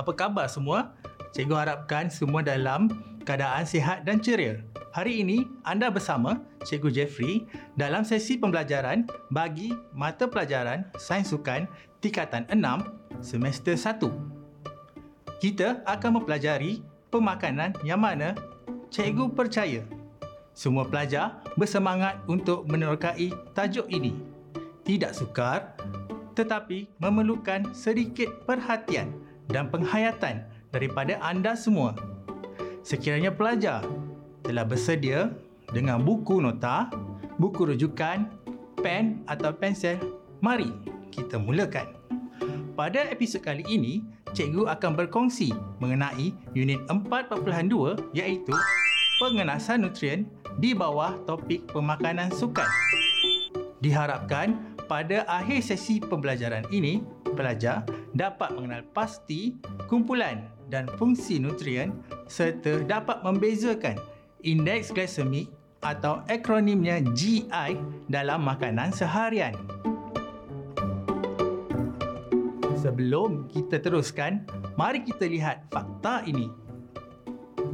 Apa khabar semua? Cikgu harapkan semua dalam keadaan sihat dan ceria. Hari ini anda bersama Cikgu Jeffrey dalam sesi pembelajaran bagi mata pelajaran Sains Sukan tingkatan 6 semester 1. Kita akan mempelajari pemakanan yang mana cikgu percaya semua pelajar bersemangat untuk menerokai tajuk ini. Tidak sukar tetapi memerlukan sedikit perhatian dan penghayatan daripada anda semua. Sekiranya pelajar telah bersedia dengan buku nota, buku rujukan, pen atau pensel, mari kita mulakan. Pada episod kali ini, cikgu akan berkongsi mengenai unit 4.2 iaitu pengenasan nutrien di bawah topik pemakanan sukan. Diharapkan pada akhir sesi pembelajaran ini, pelajar dapat mengenal pasti kumpulan dan fungsi nutrien serta dapat membezakan indeks glisemik atau akronimnya GI dalam makanan seharian. Sebelum kita teruskan, mari kita lihat fakta ini.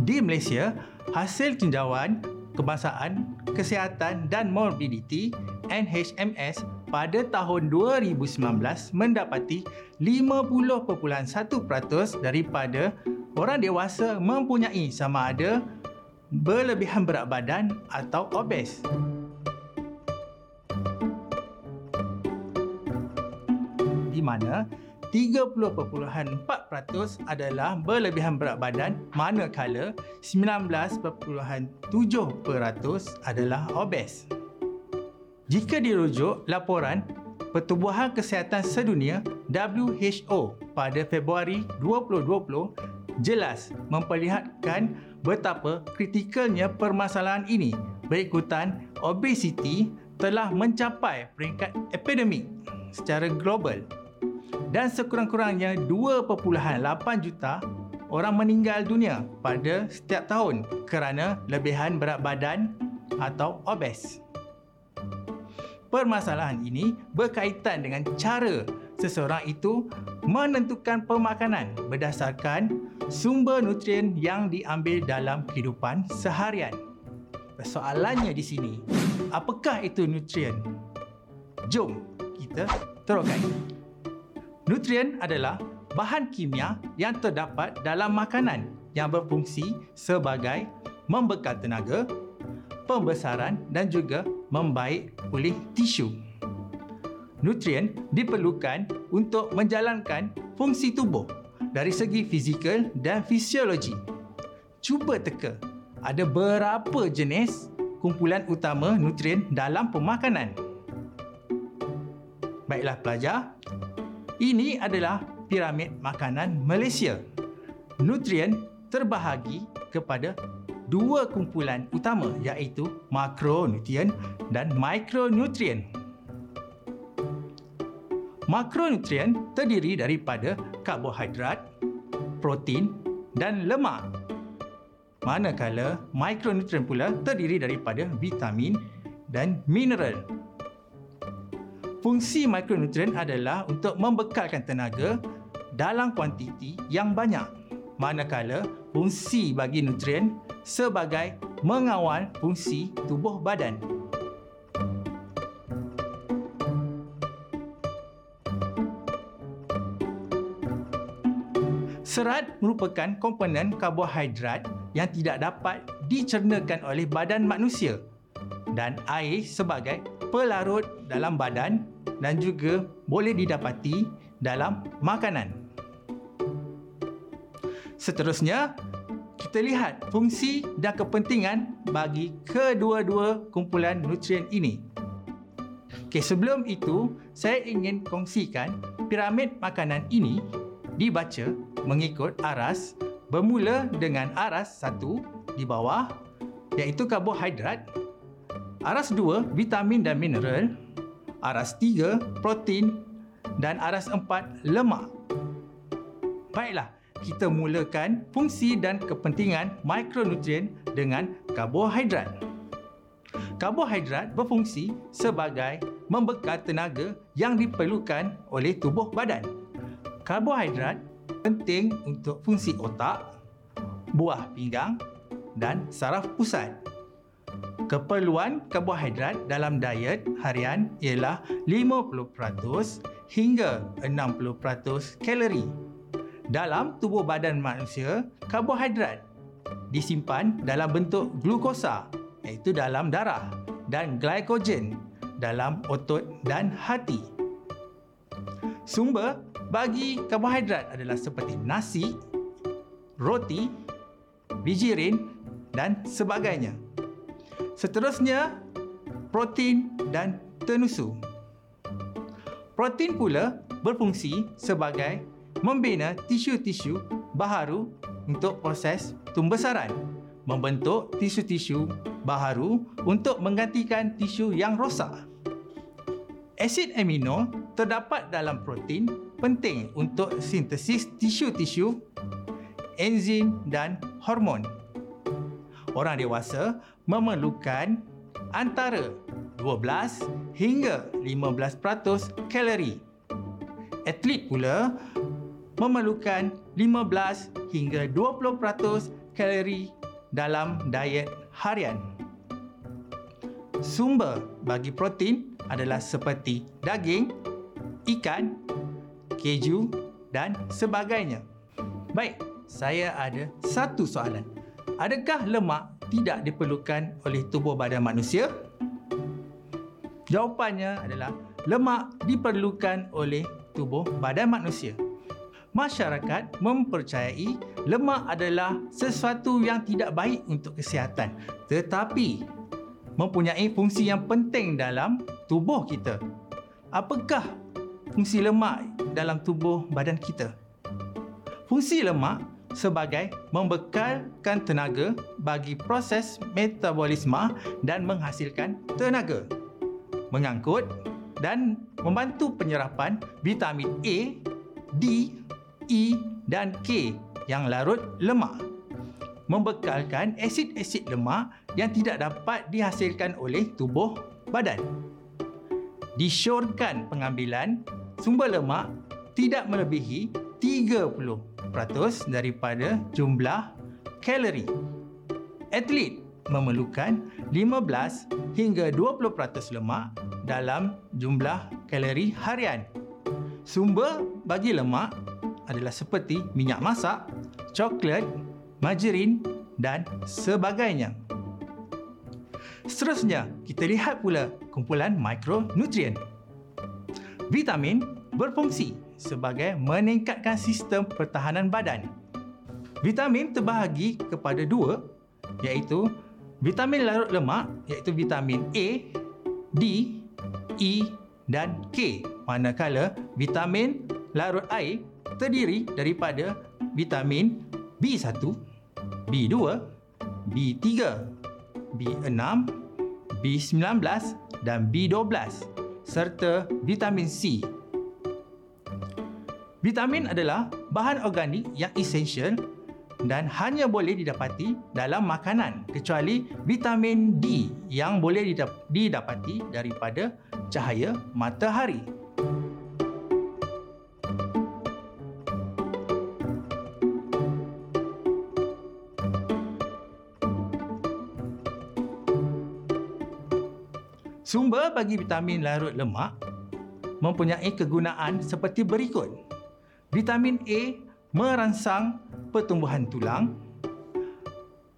Di Malaysia, hasil tinjauan Kebangsaan Kesihatan dan Morbidity NHMS pada tahun 2019 mendapati 50.1% daripada orang dewasa mempunyai sama ada berlebihan berat badan atau obes. Di mana 30.4% adalah berlebihan berat badan manakala 19.7% adalah obes. Jika dirujuk laporan Pertubuhan Kesihatan Sedunia WHO pada Februari 2020 jelas memperlihatkan betapa kritikalnya permasalahan ini berikutan obesiti telah mencapai peringkat epidemik secara global dan sekurang-kurangnya 2.8 juta orang meninggal dunia pada setiap tahun kerana lebihan berat badan atau obes. Permasalahan ini berkaitan dengan cara seseorang itu menentukan pemakanan berdasarkan sumber nutrien yang diambil dalam kehidupan seharian. Soalannya di sini, apakah itu nutrien? Jom kita teruskan. Nutrien adalah bahan kimia yang terdapat dalam makanan yang berfungsi sebagai membekal tenaga, pembesaran dan juga membaik pulih tisu. Nutrien diperlukan untuk menjalankan fungsi tubuh dari segi fizikal dan fisiologi. Cuba teka, ada berapa jenis kumpulan utama nutrien dalam pemakanan? Baiklah pelajar, ini adalah piramid makanan Malaysia. Nutrien terbahagi kepada dua kumpulan utama iaitu makronutrien dan mikronutrien. Makronutrien terdiri daripada karbohidrat, protein dan lemak. Manakala mikronutrien pula terdiri daripada vitamin dan mineral. Fungsi mikronutrien adalah untuk membekalkan tenaga dalam kuantiti yang banyak. Manakala fungsi bagi nutrien sebagai mengawal fungsi tubuh badan. Serat merupakan komponen karbohidrat yang tidak dapat dicernakan oleh badan manusia dan air sebagai pelarut dalam badan dan juga boleh didapati dalam makanan. Seterusnya, kita lihat fungsi dan kepentingan bagi kedua-dua kumpulan nutrien ini. Okey, sebelum itu, saya ingin kongsikan piramid makanan ini dibaca mengikut aras bermula dengan aras satu di bawah iaitu karbohidrat, aras dua vitamin dan mineral, aras tiga protein dan aras empat lemak. Baiklah, kita mulakan fungsi dan kepentingan mikronutrien dengan karbohidrat. Karbohidrat berfungsi sebagai membekal tenaga yang diperlukan oleh tubuh badan. Karbohidrat penting untuk fungsi otak, buah pinggang dan saraf pusat. Keperluan karbohidrat dalam diet harian ialah 50% hingga 60% kalori. Dalam tubuh badan manusia, karbohidrat disimpan dalam bentuk glukosa iaitu dalam darah dan glycogen dalam otot dan hati. Sumber bagi karbohidrat adalah seperti nasi, roti, biji rin dan sebagainya. Seterusnya, protein dan tenusu. Protein pula berfungsi sebagai membina tisu-tisu baharu untuk proses tumbesaran, membentuk tisu-tisu baharu untuk menggantikan tisu yang rosak. Asid amino terdapat dalam protein penting untuk sintesis tisu-tisu, enzim dan hormon. Orang dewasa memerlukan antara 12 hingga 15% kalori. Atlet pula memerlukan 15 hingga 20% kalori dalam diet harian. Sumber bagi protein adalah seperti daging, ikan, keju dan sebagainya. Baik, saya ada satu soalan. Adakah lemak tidak diperlukan oleh tubuh badan manusia? Jawapannya adalah lemak diperlukan oleh tubuh badan manusia. Masyarakat mempercayai lemak adalah sesuatu yang tidak baik untuk kesihatan tetapi mempunyai fungsi yang penting dalam tubuh kita. Apakah fungsi lemak dalam tubuh badan kita? Fungsi lemak sebagai membekalkan tenaga bagi proses metabolisme dan menghasilkan tenaga. Mengangkut dan membantu penyerapan vitamin A, D, E dan K yang larut lemak membekalkan asid-asid lemak yang tidak dapat dihasilkan oleh tubuh badan. Disyorkan pengambilan sumber lemak tidak melebihi 30% daripada jumlah kalori. Atlet memerlukan 15 hingga 20% lemak dalam jumlah kalori harian. Sumber bagi lemak adalah seperti minyak masak, coklat, margarin dan sebagainya. Seterusnya, kita lihat pula kumpulan mikronutrien. Vitamin berfungsi sebagai meningkatkan sistem pertahanan badan. Vitamin terbahagi kepada dua iaitu vitamin larut lemak iaitu vitamin A, D, E dan K. Manakala vitamin larut air terdiri daripada vitamin B1, B2, B3, B6, B19 dan B12 serta vitamin C. Vitamin adalah bahan organik yang esensial dan hanya boleh didapati dalam makanan kecuali vitamin D yang boleh didapati daripada cahaya matahari. Sumber bagi vitamin larut lemak mempunyai kegunaan seperti berikut. Vitamin A merangsang pertumbuhan tulang,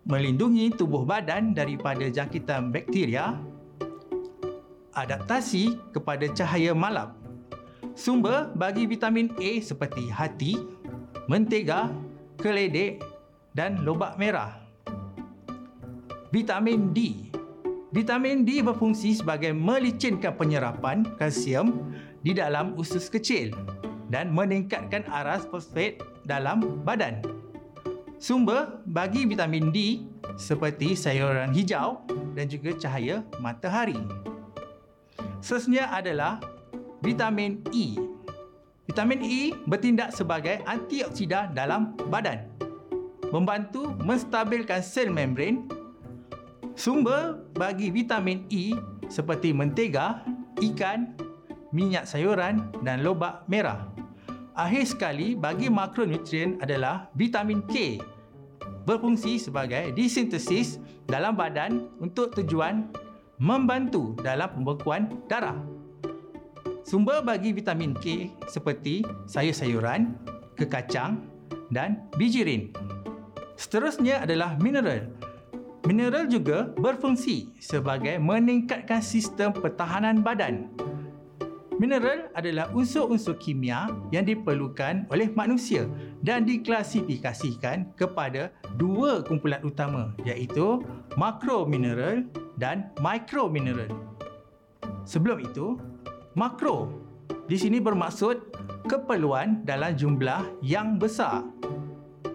melindungi tubuh badan daripada jangkitan bakteria, adaptasi kepada cahaya malam. Sumber bagi vitamin A seperti hati, mentega, keledek dan lobak merah. Vitamin D Vitamin D berfungsi sebagai melicinkan penyerapan kalsium di dalam usus kecil dan meningkatkan aras fosfat dalam badan. Sumber bagi vitamin D seperti sayuran hijau dan juga cahaya matahari. Seterusnya adalah vitamin E. Vitamin E bertindak sebagai antioksida dalam badan. Membantu menstabilkan sel membran Sumber bagi vitamin E seperti mentega, ikan, minyak sayuran dan lobak merah. Akhir sekali, bagi makronutrien adalah vitamin K berfungsi sebagai disintesis dalam badan untuk tujuan membantu dalam pembekuan darah. Sumber bagi vitamin K seperti sayur-sayuran, kekacang dan bijirin. Seterusnya adalah mineral. Mineral juga berfungsi sebagai meningkatkan sistem pertahanan badan. Mineral adalah unsur-unsur kimia yang diperlukan oleh manusia dan diklasifikasikan kepada dua kumpulan utama iaitu makromineral dan mikromineral. Sebelum itu, makro di sini bermaksud keperluan dalam jumlah yang besar.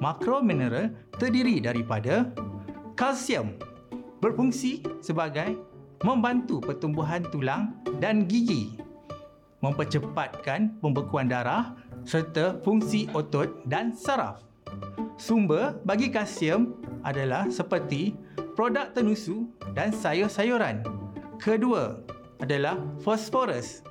Makromineral terdiri daripada kalsium berfungsi sebagai membantu pertumbuhan tulang dan gigi mempercepatkan pembekuan darah serta fungsi otot dan saraf. Sumber bagi kalsium adalah seperti produk tenusu dan sayur-sayuran. Kedua adalah fosforus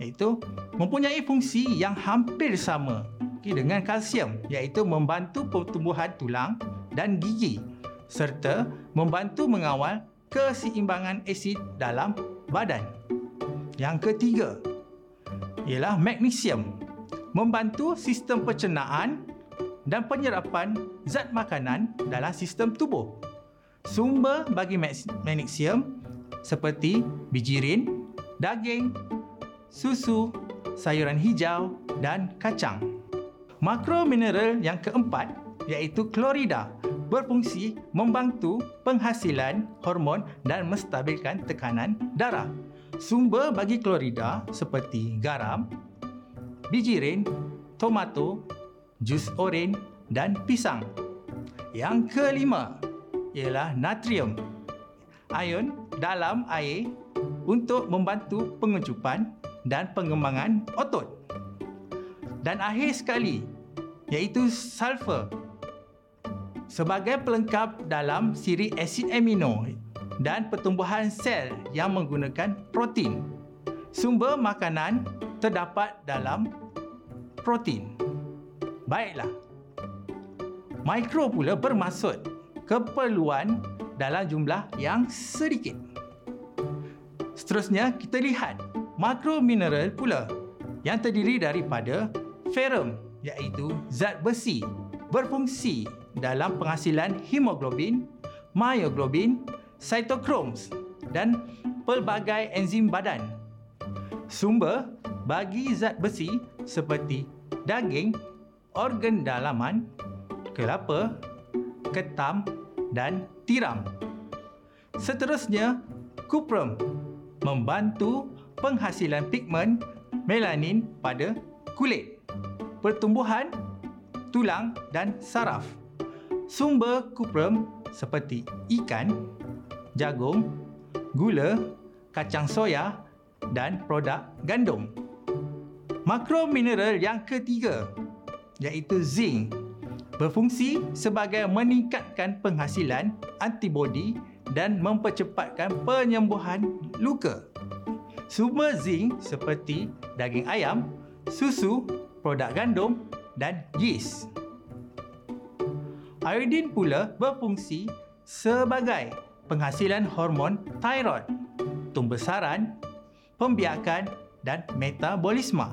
iaitu mempunyai fungsi yang hampir sama dengan kalsium iaitu membantu pertumbuhan tulang dan gigi serta membantu mengawal keseimbangan asid dalam badan. Yang ketiga ialah magnesium membantu sistem pencernaan dan penyerapan zat makanan dalam sistem tubuh. Sumber bagi magnesium seperti bijirin, daging, susu, sayuran hijau dan kacang. Makromineral yang keempat iaitu klorida berfungsi membantu penghasilan hormon dan menstabilkan tekanan darah. Sumber bagi klorida seperti garam, bijirin, tomato, jus oren dan pisang. Yang kelima ialah natrium. Ion dalam air untuk membantu pengecupan dan pengembangan otot. Dan akhir sekali iaitu sulfur sebagai pelengkap dalam siri asid amino dan pertumbuhan sel yang menggunakan protein. Sumber makanan terdapat dalam protein. Baiklah. Mikro pula bermaksud keperluan dalam jumlah yang sedikit. Seterusnya kita lihat makro mineral pula yang terdiri daripada ferrum iaitu zat besi berfungsi dalam penghasilan hemoglobin, myoglobin cytochromes dan pelbagai enzim badan. Sumber bagi zat besi seperti daging, organ dalaman, kelapa, ketam dan tiram. Seterusnya, kuprum membantu penghasilan pigmen melanin pada kulit, pertumbuhan tulang dan saraf. Sumber kuprum seperti ikan, jagung, gula, kacang soya dan produk gandum. Makromineral yang ketiga iaitu zinc berfungsi sebagai meningkatkan penghasilan antibodi dan mempercepatkan penyembuhan luka. Sumber zinc seperti daging ayam, susu, produk gandum dan yeast. Iodin pula berfungsi sebagai penghasilan hormon thyroid, tumbesaran, pembiakan dan metabolisme.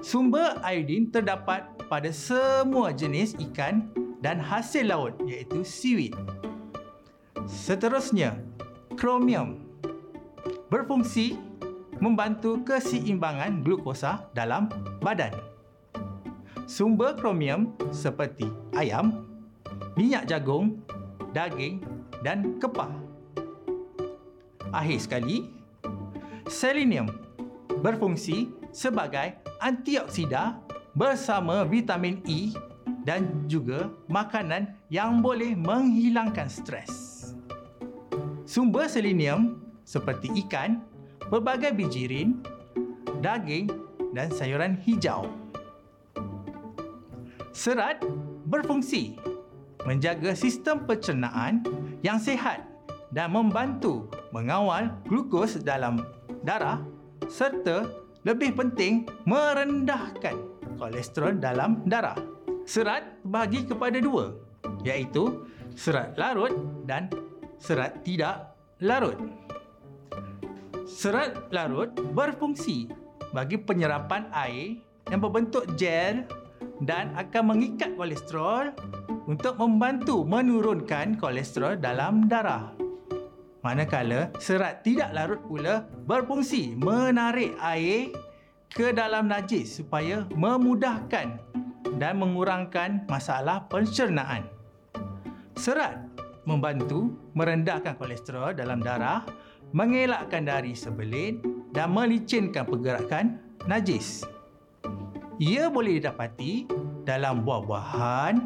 Sumber iodin terdapat pada semua jenis ikan dan hasil laut iaitu seaweed. Seterusnya, kromium berfungsi membantu keseimbangan glukosa dalam badan. Sumber kromium seperti ayam, minyak jagung, daging dan kepah. Akhir sekali, selenium berfungsi sebagai antioksida bersama vitamin E dan juga makanan yang boleh menghilangkan stres. Sumber selenium seperti ikan, pelbagai bijirin, daging dan sayuran hijau. Serat berfungsi menjaga sistem pencernaan yang sihat dan membantu mengawal glukos dalam darah serta lebih penting merendahkan kolesterol dalam darah. Serat bagi kepada dua, iaitu serat larut dan serat tidak larut. Serat larut berfungsi bagi penyerapan air yang berbentuk gel dan akan mengikat kolesterol untuk membantu menurunkan kolesterol dalam darah. Manakala serat tidak larut pula berfungsi menarik air ke dalam najis supaya memudahkan dan mengurangkan masalah pencernaan. Serat membantu merendahkan kolesterol dalam darah, mengelakkan dari sebelit dan melicinkan pergerakan najis. Ia boleh didapati dalam buah-buahan,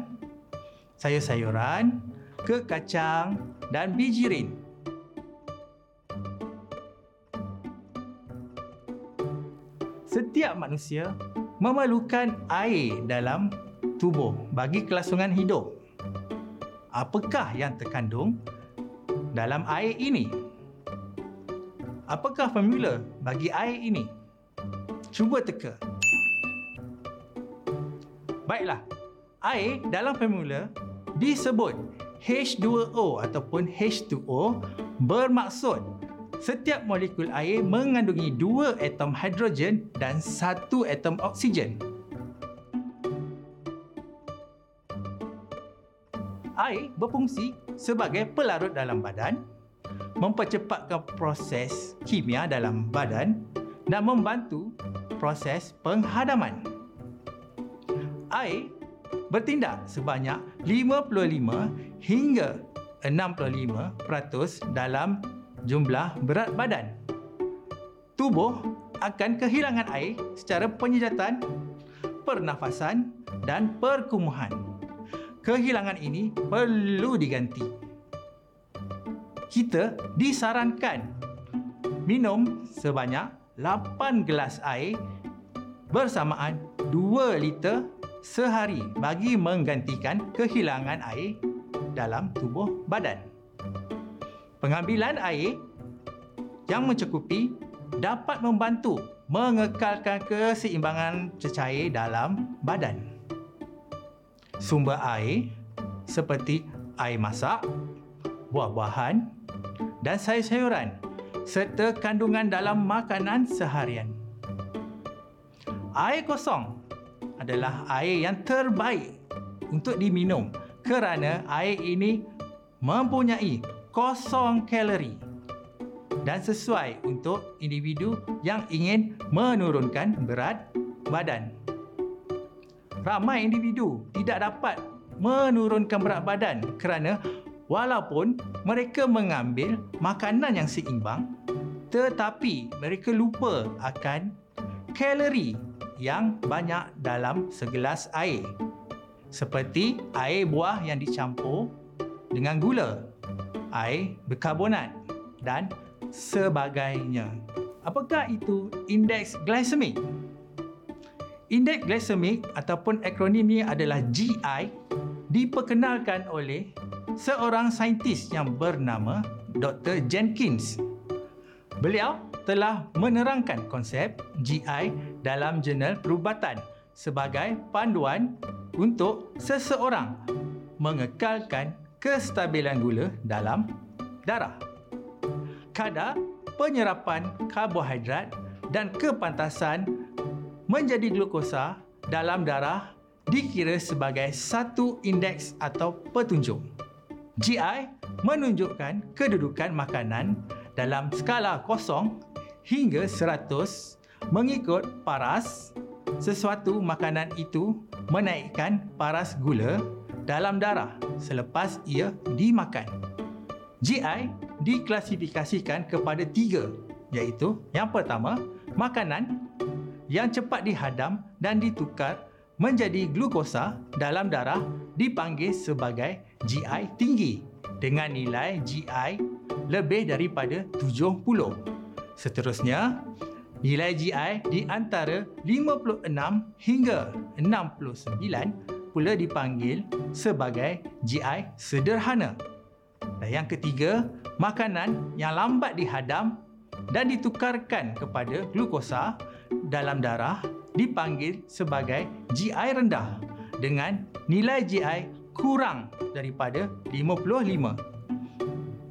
sayur-sayuran, kekacang dan bijirin. Setiap manusia memerlukan air dalam tubuh bagi kelangsungan hidup. Apakah yang terkandung dalam air ini? Apakah formula bagi air ini? Cuba teka. Baiklah, air dalam formula disebut H2O ataupun H2O bermaksud setiap molekul air mengandungi dua atom hidrogen dan satu atom oksigen. Air berfungsi sebagai pelarut dalam badan, mempercepatkan proses kimia dalam badan dan membantu proses penghadaman. Air bertindak sebanyak 55 hingga 65% dalam jumlah berat badan. Tubuh akan kehilangan air secara penyejatan, pernafasan dan perkumuhan. Kehilangan ini perlu diganti. Kita disarankan minum sebanyak 8 gelas air bersamaan 2 liter sehari bagi menggantikan kehilangan air dalam tubuh badan. Pengambilan air yang mencukupi dapat membantu mengekalkan keseimbangan cecair dalam badan. Sumber air seperti air masak, buah-buahan dan sayur-sayuran serta kandungan dalam makanan seharian. Air kosong adalah air yang terbaik untuk diminum kerana air ini mempunyai kosong kalori dan sesuai untuk individu yang ingin menurunkan berat badan. Ramai individu tidak dapat menurunkan berat badan kerana walaupun mereka mengambil makanan yang seimbang tetapi mereka lupa akan kalori yang banyak dalam segelas air seperti air buah yang dicampur dengan gula air berkarbonat dan sebagainya. Apakah itu indeks glycemic? Indeks glycemic ataupun akronimnya adalah GI diperkenalkan oleh seorang saintis yang bernama Dr. Jenkins. Beliau telah menerangkan konsep GI dalam jurnal perubatan sebagai panduan untuk seseorang mengekalkan kestabilan gula dalam darah. Kadar penyerapan karbohidrat dan kepantasan menjadi glukosa dalam darah dikira sebagai satu indeks atau petunjuk. GI menunjukkan kedudukan makanan dalam skala kosong hingga 100 mengikut paras sesuatu makanan itu menaikkan paras gula dalam darah selepas ia dimakan. GI diklasifikasikan kepada tiga iaitu yang pertama, makanan yang cepat dihadam dan ditukar menjadi glukosa dalam darah dipanggil sebagai GI tinggi dengan nilai GI lebih daripada 70. Seterusnya, nilai GI di antara 56 hingga 69 pula dipanggil sebagai GI sederhana. Dan yang ketiga, makanan yang lambat dihadam dan ditukarkan kepada glukosa dalam darah dipanggil sebagai GI rendah dengan nilai GI kurang daripada 55.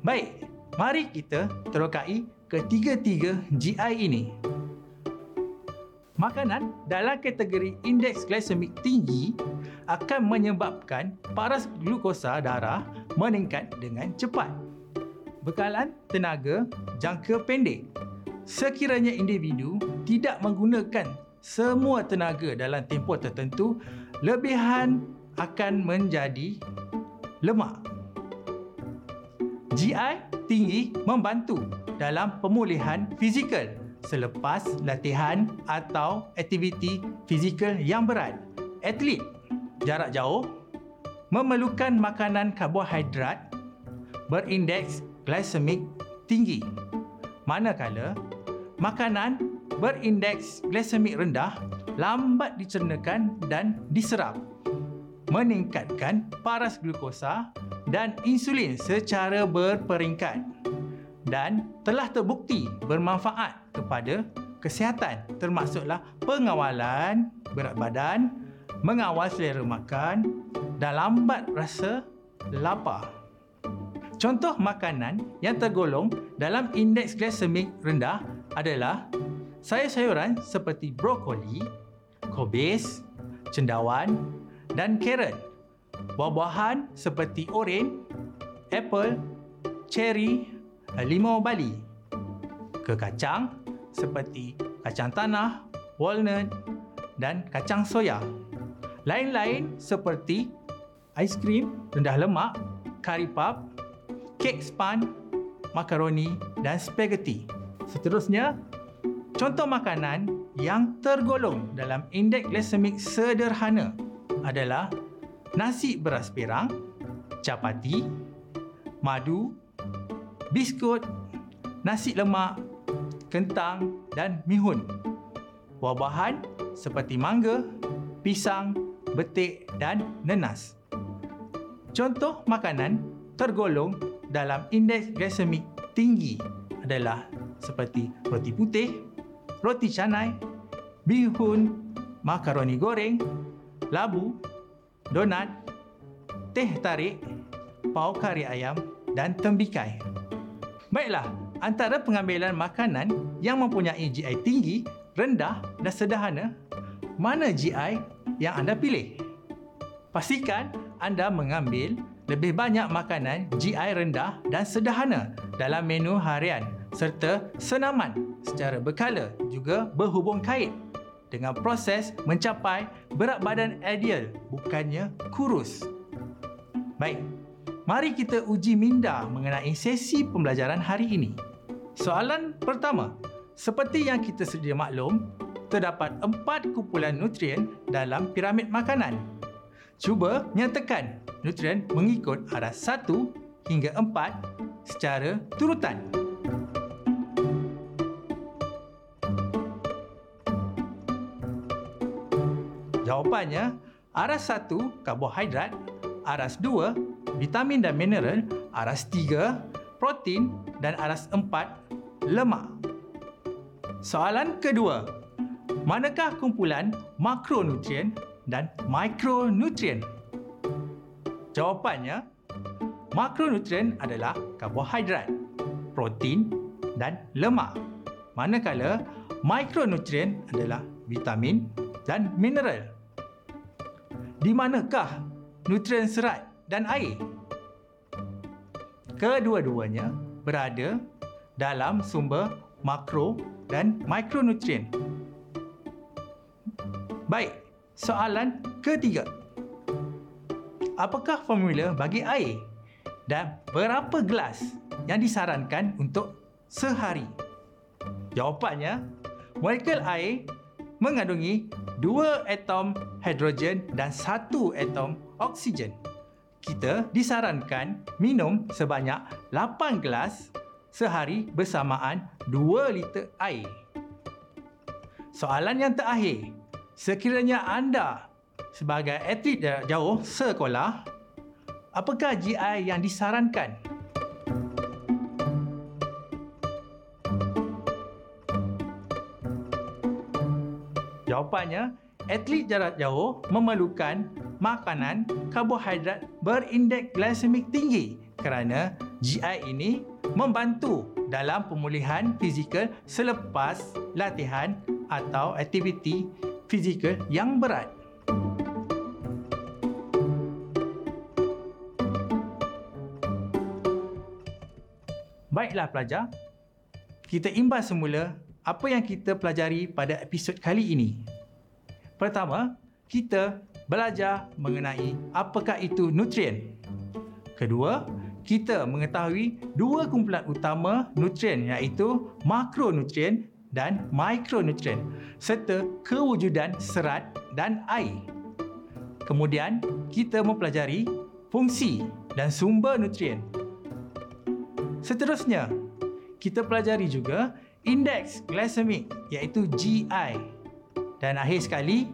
Baik, mari kita terokai ketiga-tiga GI ini. Makanan dalam kategori indeks glikemik tinggi akan menyebabkan paras glukosa darah meningkat dengan cepat. Bekalan tenaga jangka pendek. Sekiranya individu tidak menggunakan semua tenaga dalam tempoh tertentu, lebihan akan menjadi lemak. GI tinggi membantu dalam pemulihan fizikal selepas latihan atau aktiviti fizikal yang berat. Atlet jarak jauh memerlukan makanan karbohidrat berindeks glikemik tinggi. Manakala makanan berindeks glikemik rendah lambat dicernakan dan diserap meningkatkan paras glukosa dan insulin secara berperingkat dan telah terbukti bermanfaat kepada kesihatan termasuklah pengawalan berat badan, mengawal selera makan dan lambat rasa lapar. Contoh makanan yang tergolong dalam indeks glikemik rendah adalah sayur-sayuran seperti brokoli, kobis, cendawan dan carrot. Buah-buahan seperti oren, apple, cherry, limau bali. Kekacang seperti kacang tanah, walnut dan kacang soya. Lain-lain seperti aiskrim rendah lemak, kari puff, kek span, makaroni dan spaghetti. Seterusnya, contoh makanan yang tergolong dalam indeks glikemik sederhana adalah nasi beras perang, capati, madu, biskut, nasi lemak, kentang dan mihun. Buah-buahan seperti mangga, pisang, betik dan nenas. Contoh makanan tergolong dalam indeks glikemik tinggi adalah seperti roti putih, roti canai, bihun, makaroni goreng, labu, donat, teh tarik, pau kari ayam dan tembikai. Baiklah, antara pengambilan makanan yang mempunyai GI tinggi, rendah dan sederhana, mana GI yang anda pilih? Pastikan anda mengambil lebih banyak makanan GI rendah dan sederhana dalam menu harian serta senaman secara berkala juga berhubung kait dengan proses mencapai berat badan ideal bukannya kurus. Baik, mari kita uji minda mengenai sesi pembelajaran hari ini. Soalan pertama, seperti yang kita sedia maklum, terdapat empat kumpulan nutrien dalam piramid makanan. Cuba nyatakan nutrien mengikut arah 1 hingga 4 secara turutan. Jawapannya, aras 1 karbohidrat, aras 2 vitamin dan mineral, aras 3 protein dan aras 4 lemak. Soalan kedua, manakah kumpulan makronutrien dan mikronutrien? Jawapannya, makronutrien adalah karbohidrat, protein dan lemak. Manakala mikronutrien adalah vitamin dan mineral. Di manakah nutrien serat dan air? Kedua-duanya berada dalam sumber makro dan mikronutrien. Baik, soalan ketiga apakah formula bagi air dan berapa gelas yang disarankan untuk sehari? Jawapannya, molekul air mengandungi dua atom hidrogen dan satu atom oksigen. Kita disarankan minum sebanyak 8 gelas sehari bersamaan 2 liter air. Soalan yang terakhir, sekiranya anda sebagai atlet jauh sekolah, apakah GI yang disarankan? Jawapannya, atlet jarak jauh memerlukan makanan karbohidrat berindeks glisemik tinggi kerana GI ini membantu dalam pemulihan fizikal selepas latihan atau aktiviti fizikal yang berat. Baiklah pelajar, kita imbas semula apa yang kita pelajari pada episod kali ini. Pertama, kita belajar mengenai apakah itu nutrien. Kedua, kita mengetahui dua kumpulan utama nutrien iaitu makronutrien dan mikronutrien serta kewujudan serat dan air. Kemudian, kita mempelajari fungsi dan sumber nutrien. Seterusnya, kita pelajari juga indeks glisemik iaitu GI. Dan akhir sekali,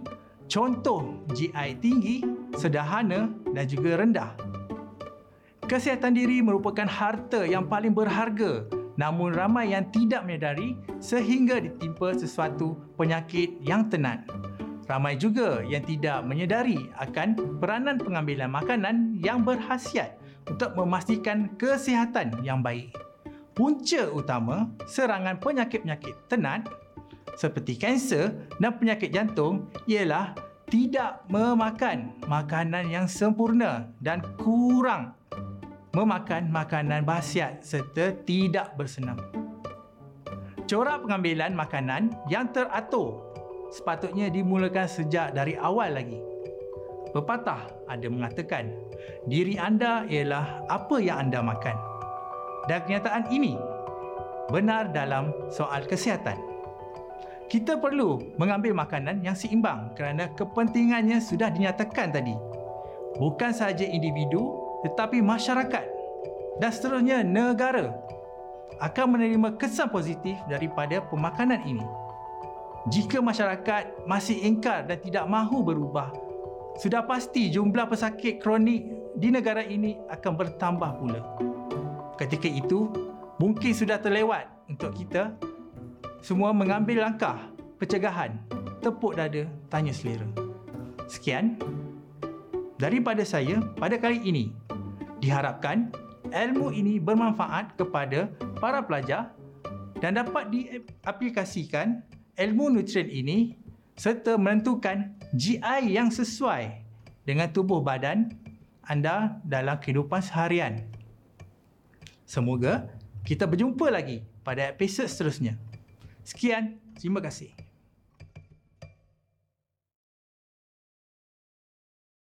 contoh GI tinggi, sederhana dan juga rendah. Kesihatan diri merupakan harta yang paling berharga namun ramai yang tidak menyedari sehingga ditimpa sesuatu penyakit yang tenat. Ramai juga yang tidak menyedari akan peranan pengambilan makanan yang berhasiat untuk memastikan kesihatan yang baik punca utama serangan penyakit-penyakit tenat seperti kanser dan penyakit jantung ialah tidak memakan makanan yang sempurna dan kurang memakan makanan basiat serta tidak bersenam. Corak pengambilan makanan yang teratur sepatutnya dimulakan sejak dari awal lagi. Pepatah ada mengatakan, diri anda ialah apa yang anda makan dan kenyataan ini benar dalam soal kesihatan. Kita perlu mengambil makanan yang seimbang kerana kepentingannya sudah dinyatakan tadi. Bukan sahaja individu tetapi masyarakat dan seterusnya negara akan menerima kesan positif daripada pemakanan ini. Jika masyarakat masih ingkar dan tidak mahu berubah, sudah pasti jumlah pesakit kronik di negara ini akan bertambah pula ketika itu mungkin sudah terlewat untuk kita semua mengambil langkah pencegahan. Tepuk dada tanya selera. Sekian daripada saya pada kali ini. Diharapkan ilmu ini bermanfaat kepada para pelajar dan dapat diaplikasikan ilmu nutrien ini serta menentukan GI yang sesuai dengan tubuh badan anda dalam kehidupan seharian. Semoga kita berjumpa lagi pada episod seterusnya. Sekian, terima kasih.